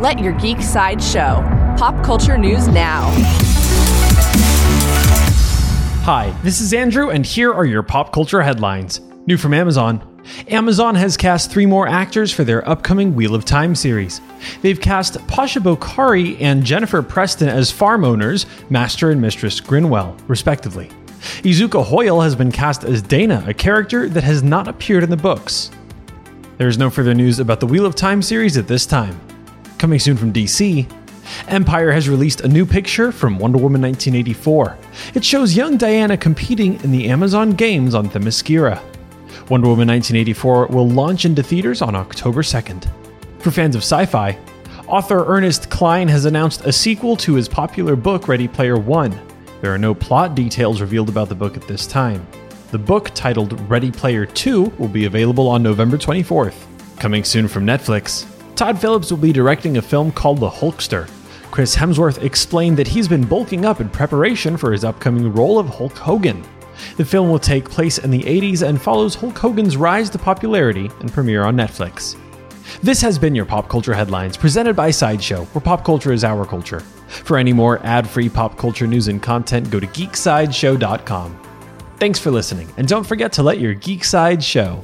Let your geek side show. Pop culture news now. Hi, this is Andrew, and here are your pop culture headlines. New from Amazon. Amazon has cast three more actors for their upcoming Wheel of Time series. They've cast Pasha Bokhari and Jennifer Preston as farm owners, Master and Mistress Grinwell, respectively. Izuka Hoyle has been cast as Dana, a character that has not appeared in the books. There is no further news about the Wheel of Time series at this time. Coming soon from DC, Empire has released a new picture from Wonder Woman 1984. It shows young Diana competing in the Amazon Games on Themyscira. Wonder Woman 1984 will launch into theaters on October 2nd. For fans of sci fi, author Ernest Cline has announced a sequel to his popular book Ready Player One. There are no plot details revealed about the book at this time. The book, titled Ready Player 2, will be available on November 24th. Coming soon from Netflix, Todd Phillips will be directing a film called The Hulkster. Chris Hemsworth explained that he's been bulking up in preparation for his upcoming role of Hulk Hogan. The film will take place in the 80s and follows Hulk Hogan's rise to popularity and premiere on Netflix. This has been your Pop Culture Headlines, presented by Sideshow, where pop culture is our culture. For any more ad free pop culture news and content, go to geeksideshow.com. Thanks for listening, and don't forget to let your geek side show.